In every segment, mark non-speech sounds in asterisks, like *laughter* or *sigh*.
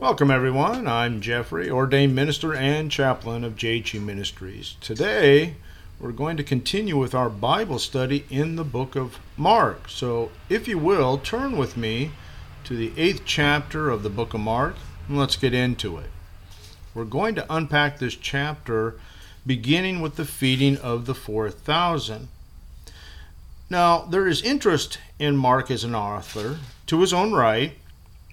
Welcome, everyone. I'm Jeffrey, ordained minister and chaplain of JHE Ministries. Today, we're going to continue with our Bible study in the book of Mark. So, if you will, turn with me to the eighth chapter of the book of Mark, and let's get into it. We're going to unpack this chapter beginning with the feeding of the 4,000. Now, there is interest in Mark as an author to his own right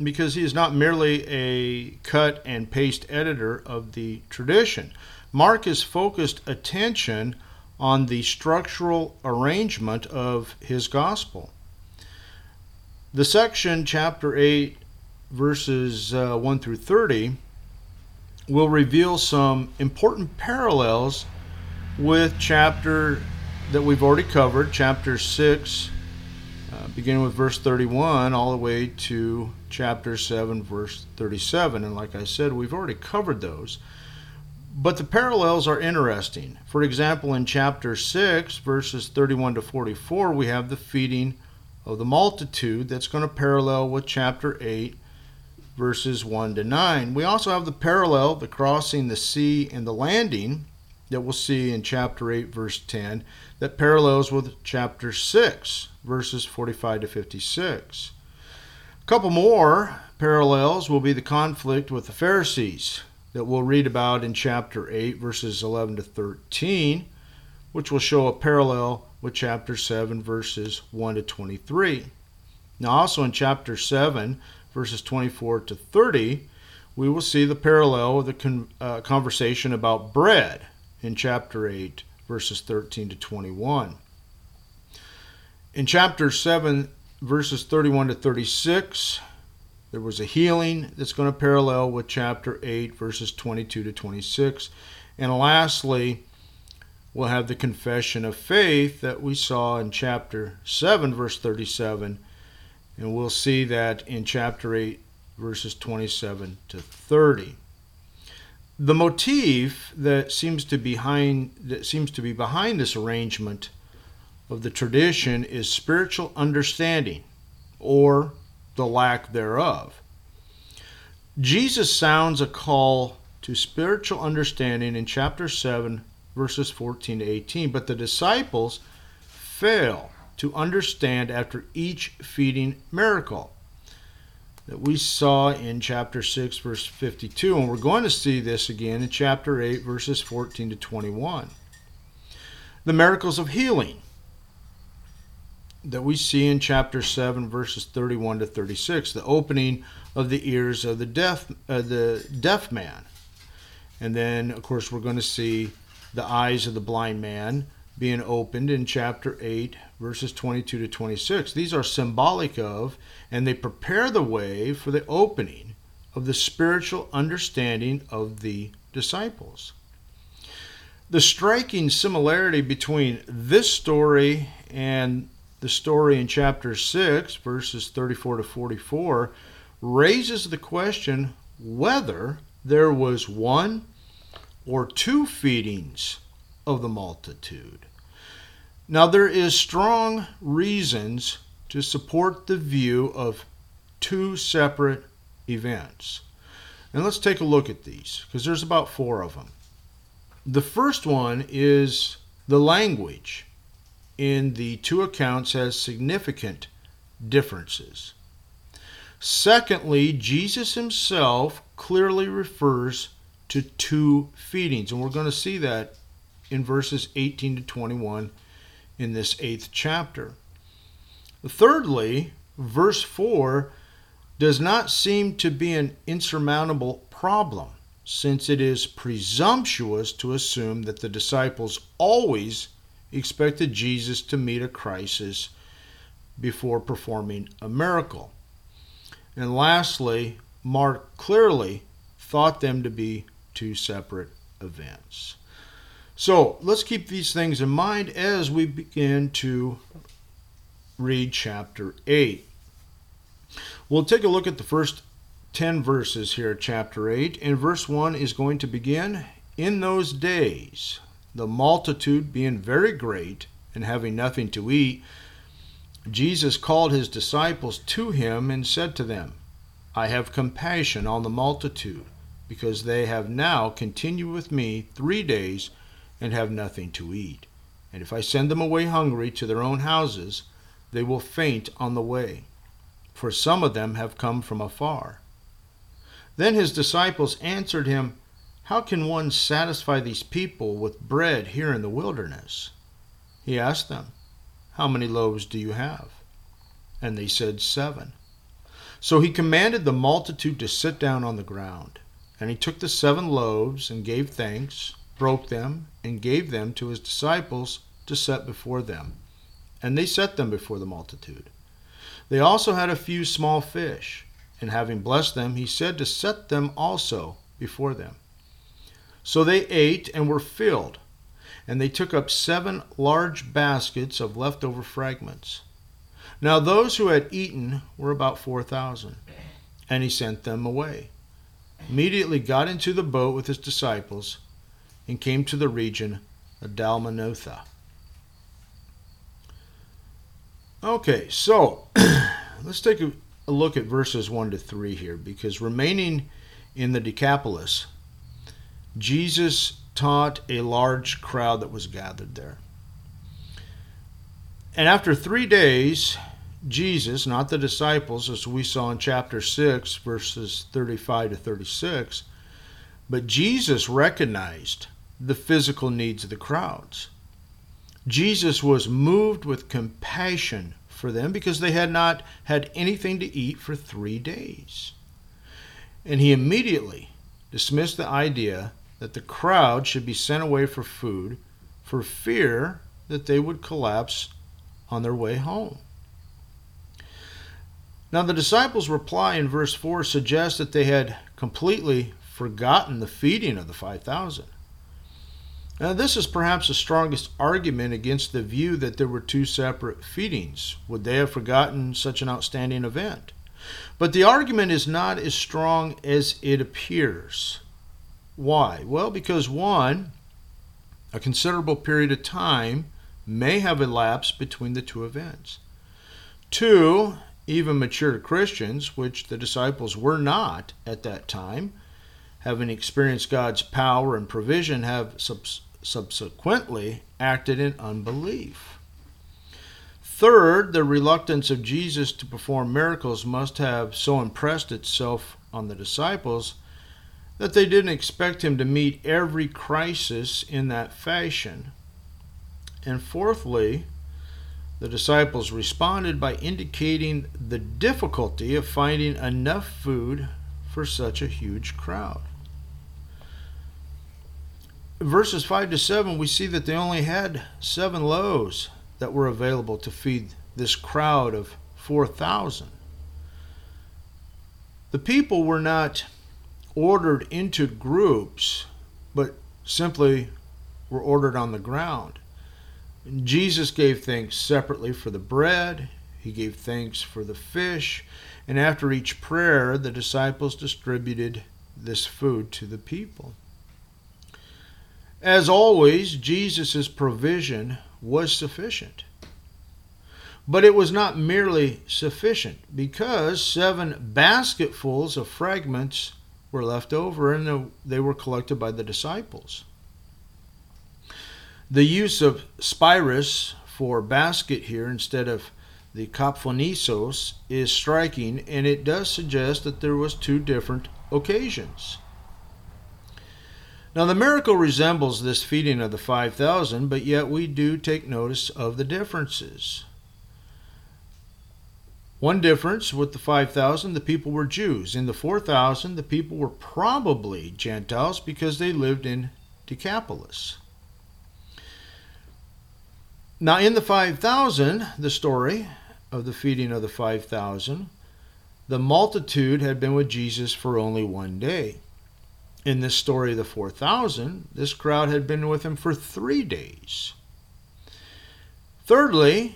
because he is not merely a cut and paste editor of the tradition. Mark has focused attention on the structural arrangement of his gospel. The section, chapter 8, verses uh, 1 through 30, will reveal some important parallels with chapter that we've already covered, chapter 6, uh, beginning with verse 31, all the way to chapter 7, verse 37. And like I said, we've already covered those. But the parallels are interesting. For example, in chapter 6, verses 31 to 44, we have the feeding of the multitude that's going to parallel with chapter 8, verses 1 to 9. We also have the parallel, the crossing the sea and the landing that we'll see in chapter 8, verse 10, that parallels with chapter 6, verses 45 to 56. A couple more parallels will be the conflict with the Pharisees that we'll read about in chapter 8, verses 11 to 13, which will show a parallel with chapter 7, verses 1 to 23. Now, also in chapter 7, verses 24 to 30, we will see the parallel of the con- uh, conversation about bread in chapter 8, verses 13 to 21. In chapter 7, verses 31 to 36, there was a healing that's going to parallel with chapter 8, verses 22 to 26. And lastly, we'll have the confession of faith that we saw in chapter 7, verse 37 and we'll see that in chapter 8, verses 27 to 30. The motif that seems to behind that seems to be behind this arrangement of the tradition is spiritual understanding or the lack thereof. Jesus sounds a call to spiritual understanding in chapter 7 verses 14 to 18, but the disciples fail to understand after each feeding miracle that we saw in chapter 6, verse 52. And we're going to see this again in chapter 8, verses 14 to 21. The miracles of healing that we see in chapter 7, verses 31 to 36. The opening of the ears of the deaf, uh, the deaf man. And then, of course, we're going to see the eyes of the blind man being opened in chapter 8, verses 22 to 26. These are symbolic of, and they prepare the way for the opening of the spiritual understanding of the disciples. The striking similarity between this story and the story in chapter 6, verses 34 to 44, raises the question whether there was one or two feedings of the multitude. Now, there is strong reasons to support the view of two separate events. And let's take a look at these because there's about four of them. The first one is the language in the two accounts has significant differences. Secondly, Jesus himself clearly refers to two feedings, and we're going to see that in verses 18 to 21 in this eighth chapter. Thirdly, verse 4 does not seem to be an insurmountable problem, since it is presumptuous to assume that the disciples always expected Jesus to meet a crisis before performing a miracle. And lastly, Mark clearly thought them to be two separate events. So let's keep these things in mind as we begin to read chapter 8. We'll take a look at the first 10 verses here, chapter 8. And verse 1 is going to begin In those days, the multitude being very great and having nothing to eat, Jesus called his disciples to him and said to them, I have compassion on the multitude, because they have now continued with me three days and have nothing to eat. And if I send them away hungry to their own houses, they will faint on the way, for some of them have come from afar. Then his disciples answered him, How can one satisfy these people with bread here in the wilderness? He asked them, How many loaves do you have? And they said, Seven. So he commanded the multitude to sit down on the ground. And he took the seven loaves and gave thanks, broke them, and gave them to his disciples to set before them. And they set them before the multitude. They also had a few small fish, and having blessed them, he said to set them also before them. So they ate and were filled, and they took up seven large baskets of leftover fragments. Now those who had eaten were about four thousand, and he sent them away. Immediately got into the boat with his disciples, and came to the region of Dalmanutha. Okay, so *clears throat* let's take a, a, look at verses 1 to 3 here because remaining in the Decapolis, Jesus taught a large crowd that was gathered there. And after three days, Jesus, not the disciples, as we saw in chapter 6, verses 35 to 36, but Jesus recognized the physical needs of the crowds. Jesus was moved with compassion for them because they had not had anything to eat for three days. And he immediately dismissed the idea that the crowd should be sent away for food for fear that they would collapse on their way home. Now, the disciples' reply in verse 4 suggests that they had completely forgotten the feeding of the 5,000. Now, this is perhaps the strongest argument against the view that there were two separate feedings. Would they have forgotten such an outstanding event? But the argument is not as strong as it appears. Why? Well, because one, a considerable period of time may have elapsed between the two events. Two, even mature Christians, which the disciples were not at that time, having experienced God's power and provision, have subs- subsequently acted in unbelief. Third, the reluctance of Jesus to perform miracles must have so impressed itself on the disciples that they didn't expect him to meet every crisis in that fashion. And fourthly, the disciples responded by indicating the difficulty of finding enough food for such a huge crowd. Verses 5 to 7, we see that they only had seven loaves that were available to feed this crowd of 4,000. The people were not ordered into groups, but simply were ordered on the ground. Jesus gave thanks separately for the bread, he gave thanks for the fish, and after each prayer, the disciples distributed this food to the people. As always, Jesus' provision was sufficient. But it was not merely sufficient because seven basketfuls of fragments were left over and they were collected by the disciples. The use of spyris for basket here instead of the kophinos is striking, and it does suggest that there was two different occasions. Now the miracle resembles this feeding of the 5,000, but yet we do take notice of the differences. One difference with the 5,000, the people were Jews. In the 4,000, the people were probably Gentiles because they lived in Decapolis. Now, in the 5,000, the story of the feeding of the 5,000, the multitude had been with Jesus for only one day. In this story of the 4,000, this crowd had been with him for three days. Thirdly,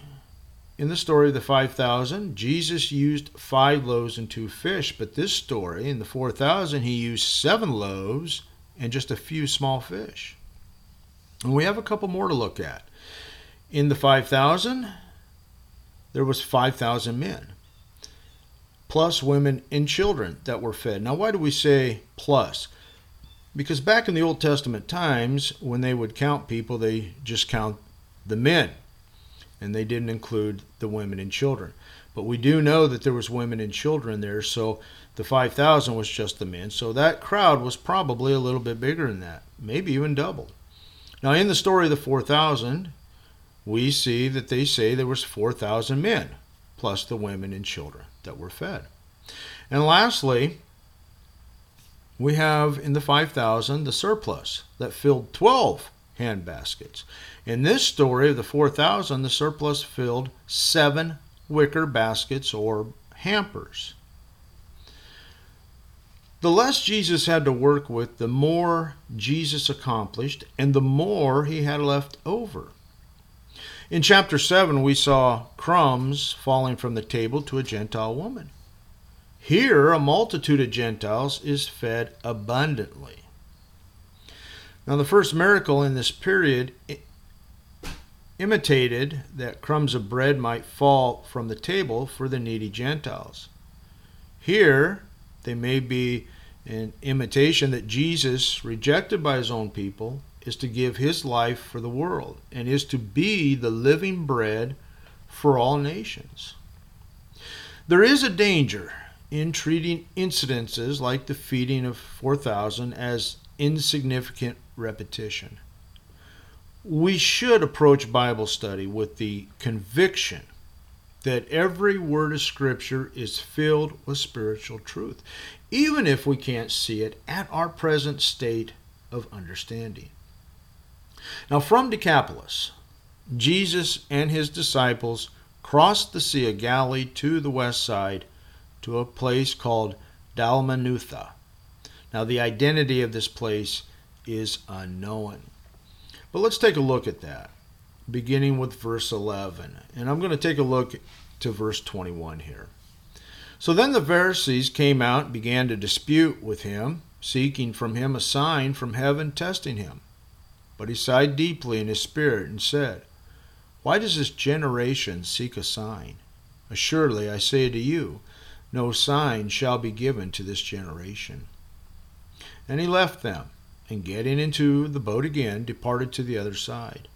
in the story of the 5,000, Jesus used five loaves and two fish, but this story, in the 4,000, he used seven loaves and just a few small fish. And we have a couple more to look at. In the 5,000, there was 5,000 men. plus women and children that were fed. Now, why do we say plus? Because back in the Old Testament times, when they would count people, they just count the men, and they didn't include the women and children. But we do know that there was women and children there, so the 5,000 was just the men. So that crowd was probably a little bit bigger than that, maybe even double. Now, in the story of the 4,000, we see that they say there was 4,000 men, plus the women and children that were fed. And lastly, we have in the 5,000 the surplus that filled 12 hand baskets. In this story of the 4,000, the surplus filled seven wicker baskets or hampers. The less Jesus had to work with, the more Jesus accomplished, and the more he had left over. In chapter 7, we saw crumbs falling from the table to a Gentile woman. Here, a multitude of Gentiles is fed abundantly. Now, the first miracle in this period imitated that crumbs of bread might fall from the table for the needy Gentiles. Here, they may be an imitation that Jesus, rejected by his own people, is to give his life for the world and is to be the living bread for all nations. There is a danger in treating incidences like the feeding of 4,000 as insignificant repetition. We should approach Bible study with the conviction that every word of Scripture is filled with spiritual truth, even if we can't see it at our present state of understanding. Now, from Decapolis, Jesus and his disciples crossed the Sea of Galilee to the west side to a place called Dalmanutha. Now, the identity of this place is unknown. But let's take a look at that, beginning with verse 11. And I'm going to take a look to verse 21 here. So then the Pharisees came out and began to dispute with him, seeking from him a sign from heaven, testing him. But he sighed deeply in his spirit and said, Why does this generation seek a sign? Assuredly, I say to you, no sign shall be given to this generation. And he left them, and getting into the boat again, departed to the other side.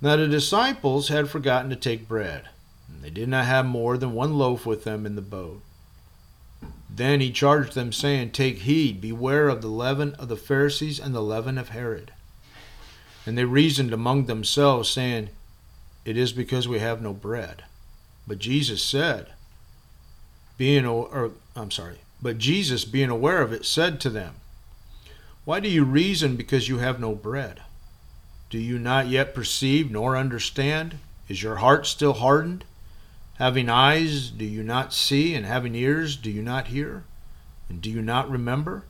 Now the disciples had forgotten to take bread, and they did not have more than one loaf with them in the boat. Then he charged them, saying, Take heed, beware of the leaven of the Pharisees and the leaven of Herod. And they reasoned among themselves, saying, It is because we have no bread. But Jesus said, being or I'm sorry, but Jesus, being aware of it, said to them, Why do you reason because you have no bread? Do you not yet perceive nor understand? Is your heart still hardened? Having eyes, do you not see? And having ears, do you not hear? And do you not remember?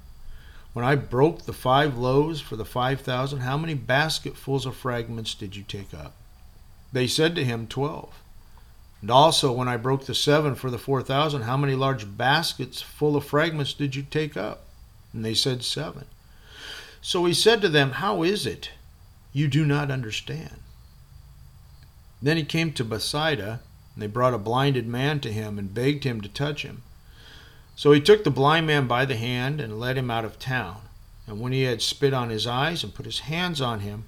When I broke the five loaves for the five thousand, how many basketfuls of fragments did you take up? They said to him, Twelve. And also, when I broke the seven for the four thousand, how many large baskets full of fragments did you take up? And they said, Seven. So he said to them, How is it you do not understand? Then he came to Bethsaida, and they brought a blinded man to him and begged him to touch him. So he took the blind man by the hand and led him out of town. And when he had spit on his eyes and put his hands on him,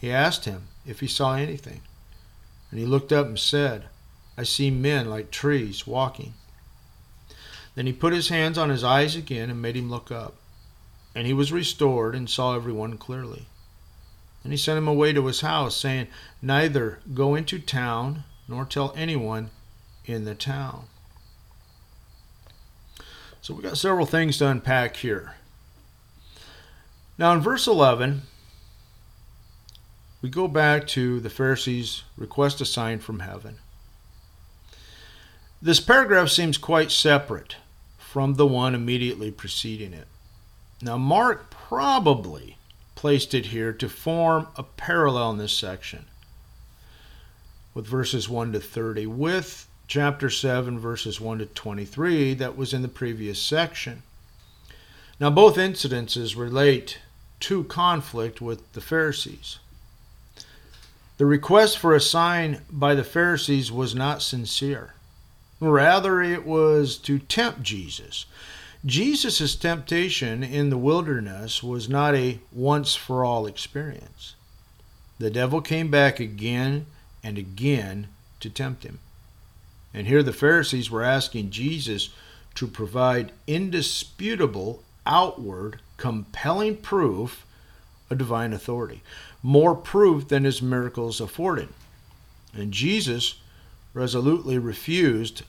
he asked him if he saw anything. And he looked up and said, I see men like trees walking. Then he put his hands on his eyes again and made him look up. And he was restored and saw everyone clearly. And he sent him away to his house, saying, Neither go into town nor tell anyone in the town. So we got several things to unpack here. Now in verse 11, we go back to the Pharisees' request a sign from heaven. This paragraph seems quite separate from the one immediately preceding it. Now, Mark probably placed it here to form a parallel in this section with verses 1 to 30 with chapter 7, verses 1 to 23 that was in the previous section. Now, both incidences relate to conflict with the Pharisees. The request for a sign by the Pharisees was not sincere. Rather, it was to tempt Jesus. Jesus' temptation in the wilderness was not a once for all experience. The devil came back again and again to tempt him. And here the Pharisees were asking Jesus to provide indisputable, outward, compelling proof of divine authority, more proof than his miracles afforded. And Jesus resolutely refused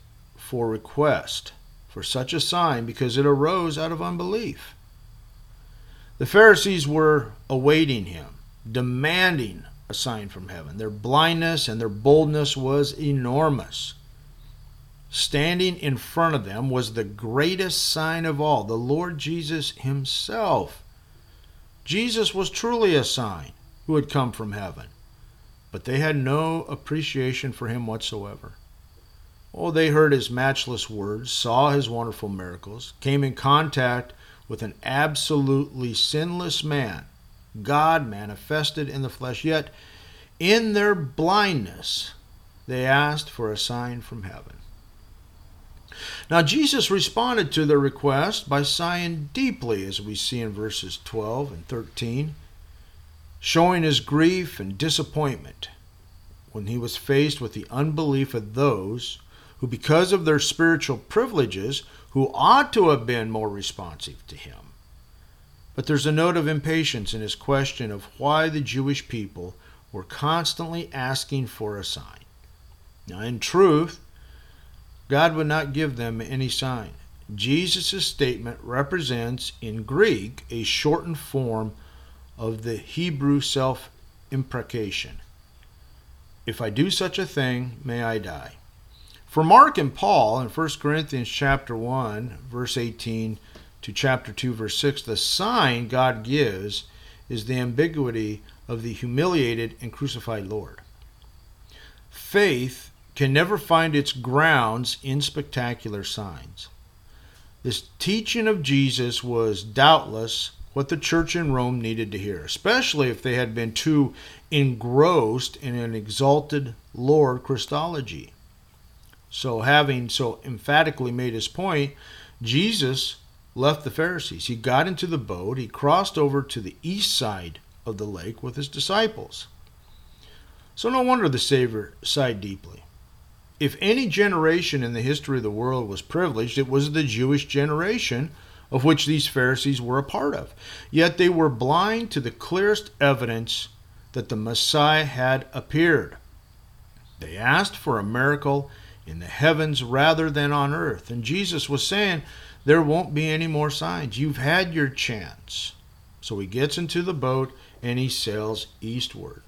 for request for such a sign because it arose out of unbelief. The Pharisees were awaiting him, demanding a sign from heaven. Their blindness and their boldness was enormous. Standing in front of them was the greatest sign of all, the Lord Jesus Himself. Jesus was truly a sign who had come from heaven, but they had no appreciation for Him whatsoever. Oh, they heard His matchless words, saw His wonderful miracles, came in contact with an absolutely sinless man, God manifested in the flesh, yet in their blindness they asked for a sign from heaven. Now, Jesus responded to their request by sighing deeply, as we see in verses 12 and 13, showing his grief and disappointment when he was faced with the unbelief of those who, because of their spiritual privileges, who ought to have been more responsive to him. But there's a note of impatience in his question of why the Jewish people were constantly asking for a sign. Now, in truth, God would not give them any sign. Jesus' statement represents, in Greek, a shortened form of the Hebrew self imprecation. If I do such a thing, may I die. For Mark and Paul in 1 Corinthians chapter 1, verse 18 to chapter 2, verse 6, the sign God gives is the ambiguity of the humiliated and crucified Lord. Faith can never find its grounds in spectacular signs. This teaching of Jesus was doubtless what the church in Rome needed to hear, especially if they had been too engrossed in an exalted Lord Christology. So, having so emphatically made his point, Jesus left the Pharisees. He got into the boat, he crossed over to the east side of the lake with his disciples. So, no wonder the Savior sighed deeply. If any generation in the history of the world was privileged, it was the Jewish generation of which these Pharisees were a part of. Yet they were blind to the clearest evidence that the Messiah had appeared. They asked for a miracle in the heavens rather than on earth. And Jesus was saying, There won't be any more signs. You've had your chance. So he gets into the boat and he sails eastward.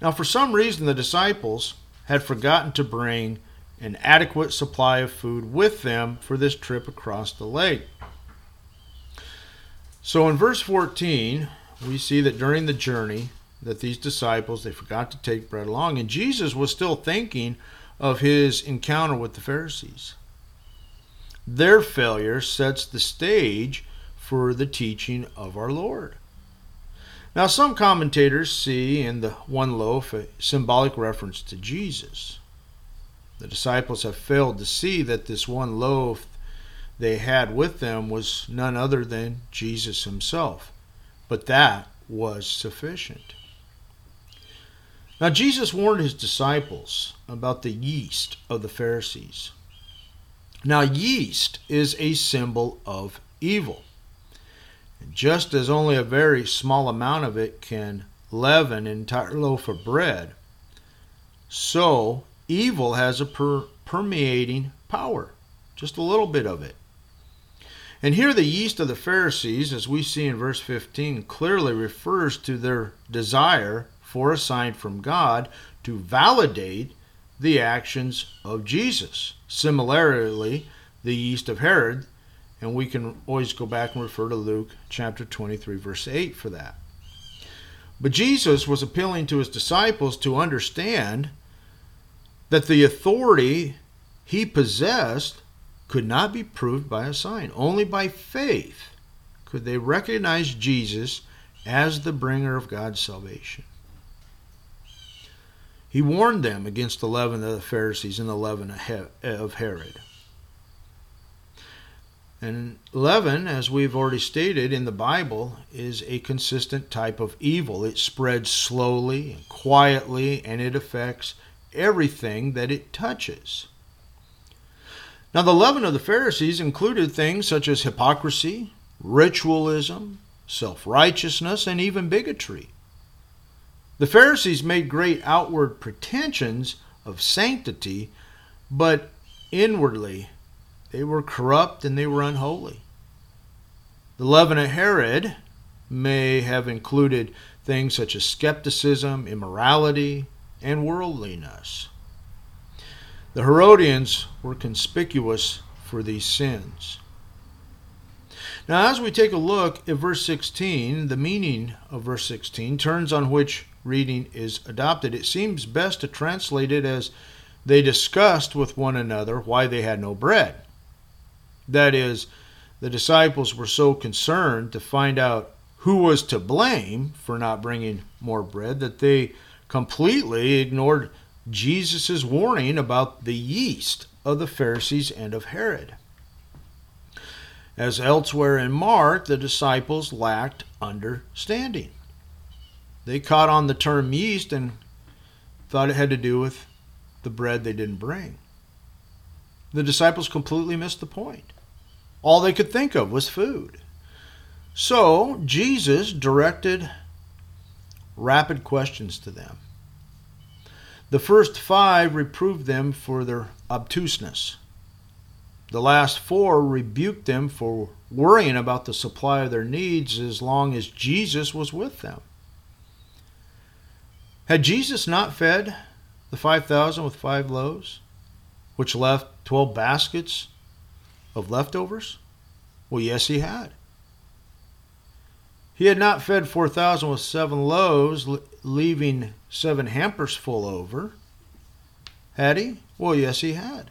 Now, for some reason, the disciples had forgotten to bring an adequate supply of food with them for this trip across the lake. So in verse 14, we see that during the journey that these disciples they forgot to take bread along and Jesus was still thinking of his encounter with the Pharisees. Their failure sets the stage for the teaching of our Lord. Now, some commentators see in the one loaf a symbolic reference to Jesus. The disciples have failed to see that this one loaf they had with them was none other than Jesus himself. But that was sufficient. Now, Jesus warned his disciples about the yeast of the Pharisees. Now, yeast is a symbol of evil. Just as only a very small amount of it can leaven an entire loaf of bread, so evil has a per- permeating power, just a little bit of it. And here, the yeast of the Pharisees, as we see in verse 15, clearly refers to their desire for a sign from God to validate the actions of Jesus. Similarly, the yeast of Herod and we can always go back and refer to Luke chapter 23, verse 8 for that. But Jesus was appealing to his disciples to understand that the authority he possessed could not be proved by a sign. Only by faith could they recognize Jesus as the bringer of God's salvation. He warned them against the leaven of the Pharisees and the leaven of Herod. And leaven, as we've already stated in the Bible, is a consistent type of evil. It spreads slowly and quietly, and it affects everything that it touches. Now, the leaven of the Pharisees included things such as hypocrisy, ritualism, self righteousness, and even bigotry. The Pharisees made great outward pretensions of sanctity, but inwardly they were corrupt and they were unholy. The leaven of Herod may have included things such as skepticism, immorality, and worldliness. The Herodians were conspicuous for these sins. Now, as we take a look at verse 16, the meaning of verse 16 turns on which reading is adopted, it seems best to translate it as they discussed with one another why they had no bread. That is, the disciples were so concerned to find out who was to blame for not bringing more bread that they completely ignored Jesus' warning about the yeast of the Pharisees and of Herod. As elsewhere in Mark, the disciples lacked understanding. They caught on the term yeast and thought it had to do with the bread they didn't bring. The disciples completely missed the point. All they could think of was food. So Jesus directed rapid questions to them. The first five reproved them for their obtuseness. The last four rebuked them for worrying about the supply of their needs as long as Jesus was with them. Had Jesus not fed the 5,000 with five loaves, which left 12 baskets of leftovers? Well, yes, he had. He had not fed 4,000 with seven loaves, leaving seven hampers full over. Had he? Well, yes, he had.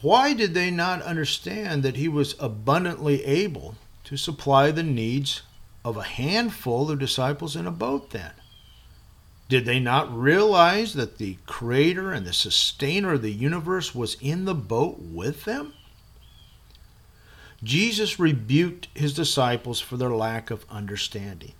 Why did they not understand that he was abundantly able to supply the needs of a handful of disciples in a boat then? Did they not realize that the creator and the sustainer of the universe was in the boat with them? Jesus rebuked his disciples for their lack of understanding.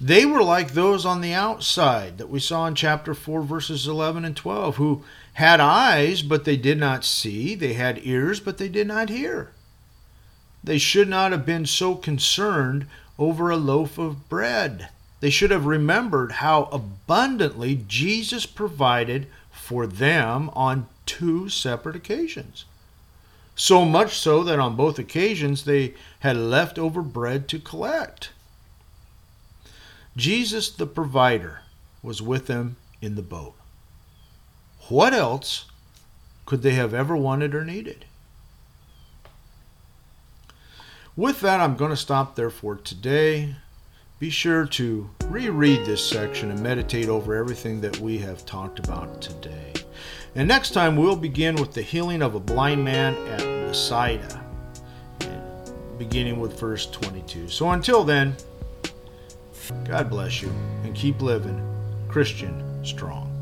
They were like those on the outside that we saw in chapter 4, verses 11 and 12, who had eyes, but they did not see, they had ears, but they did not hear. They should not have been so concerned over a loaf of bread. They should have remembered how abundantly Jesus provided for them on two separate occasions. So much so that on both occasions they had leftover bread to collect. Jesus, the provider, was with them in the boat. What else could they have ever wanted or needed? With that, I'm going to stop there for today. Be sure to reread this section and meditate over everything that we have talked about today. And next time, we'll begin with the healing of a blind man at Bethsaida, beginning with verse 22. So until then, God bless you and keep living Christian strong.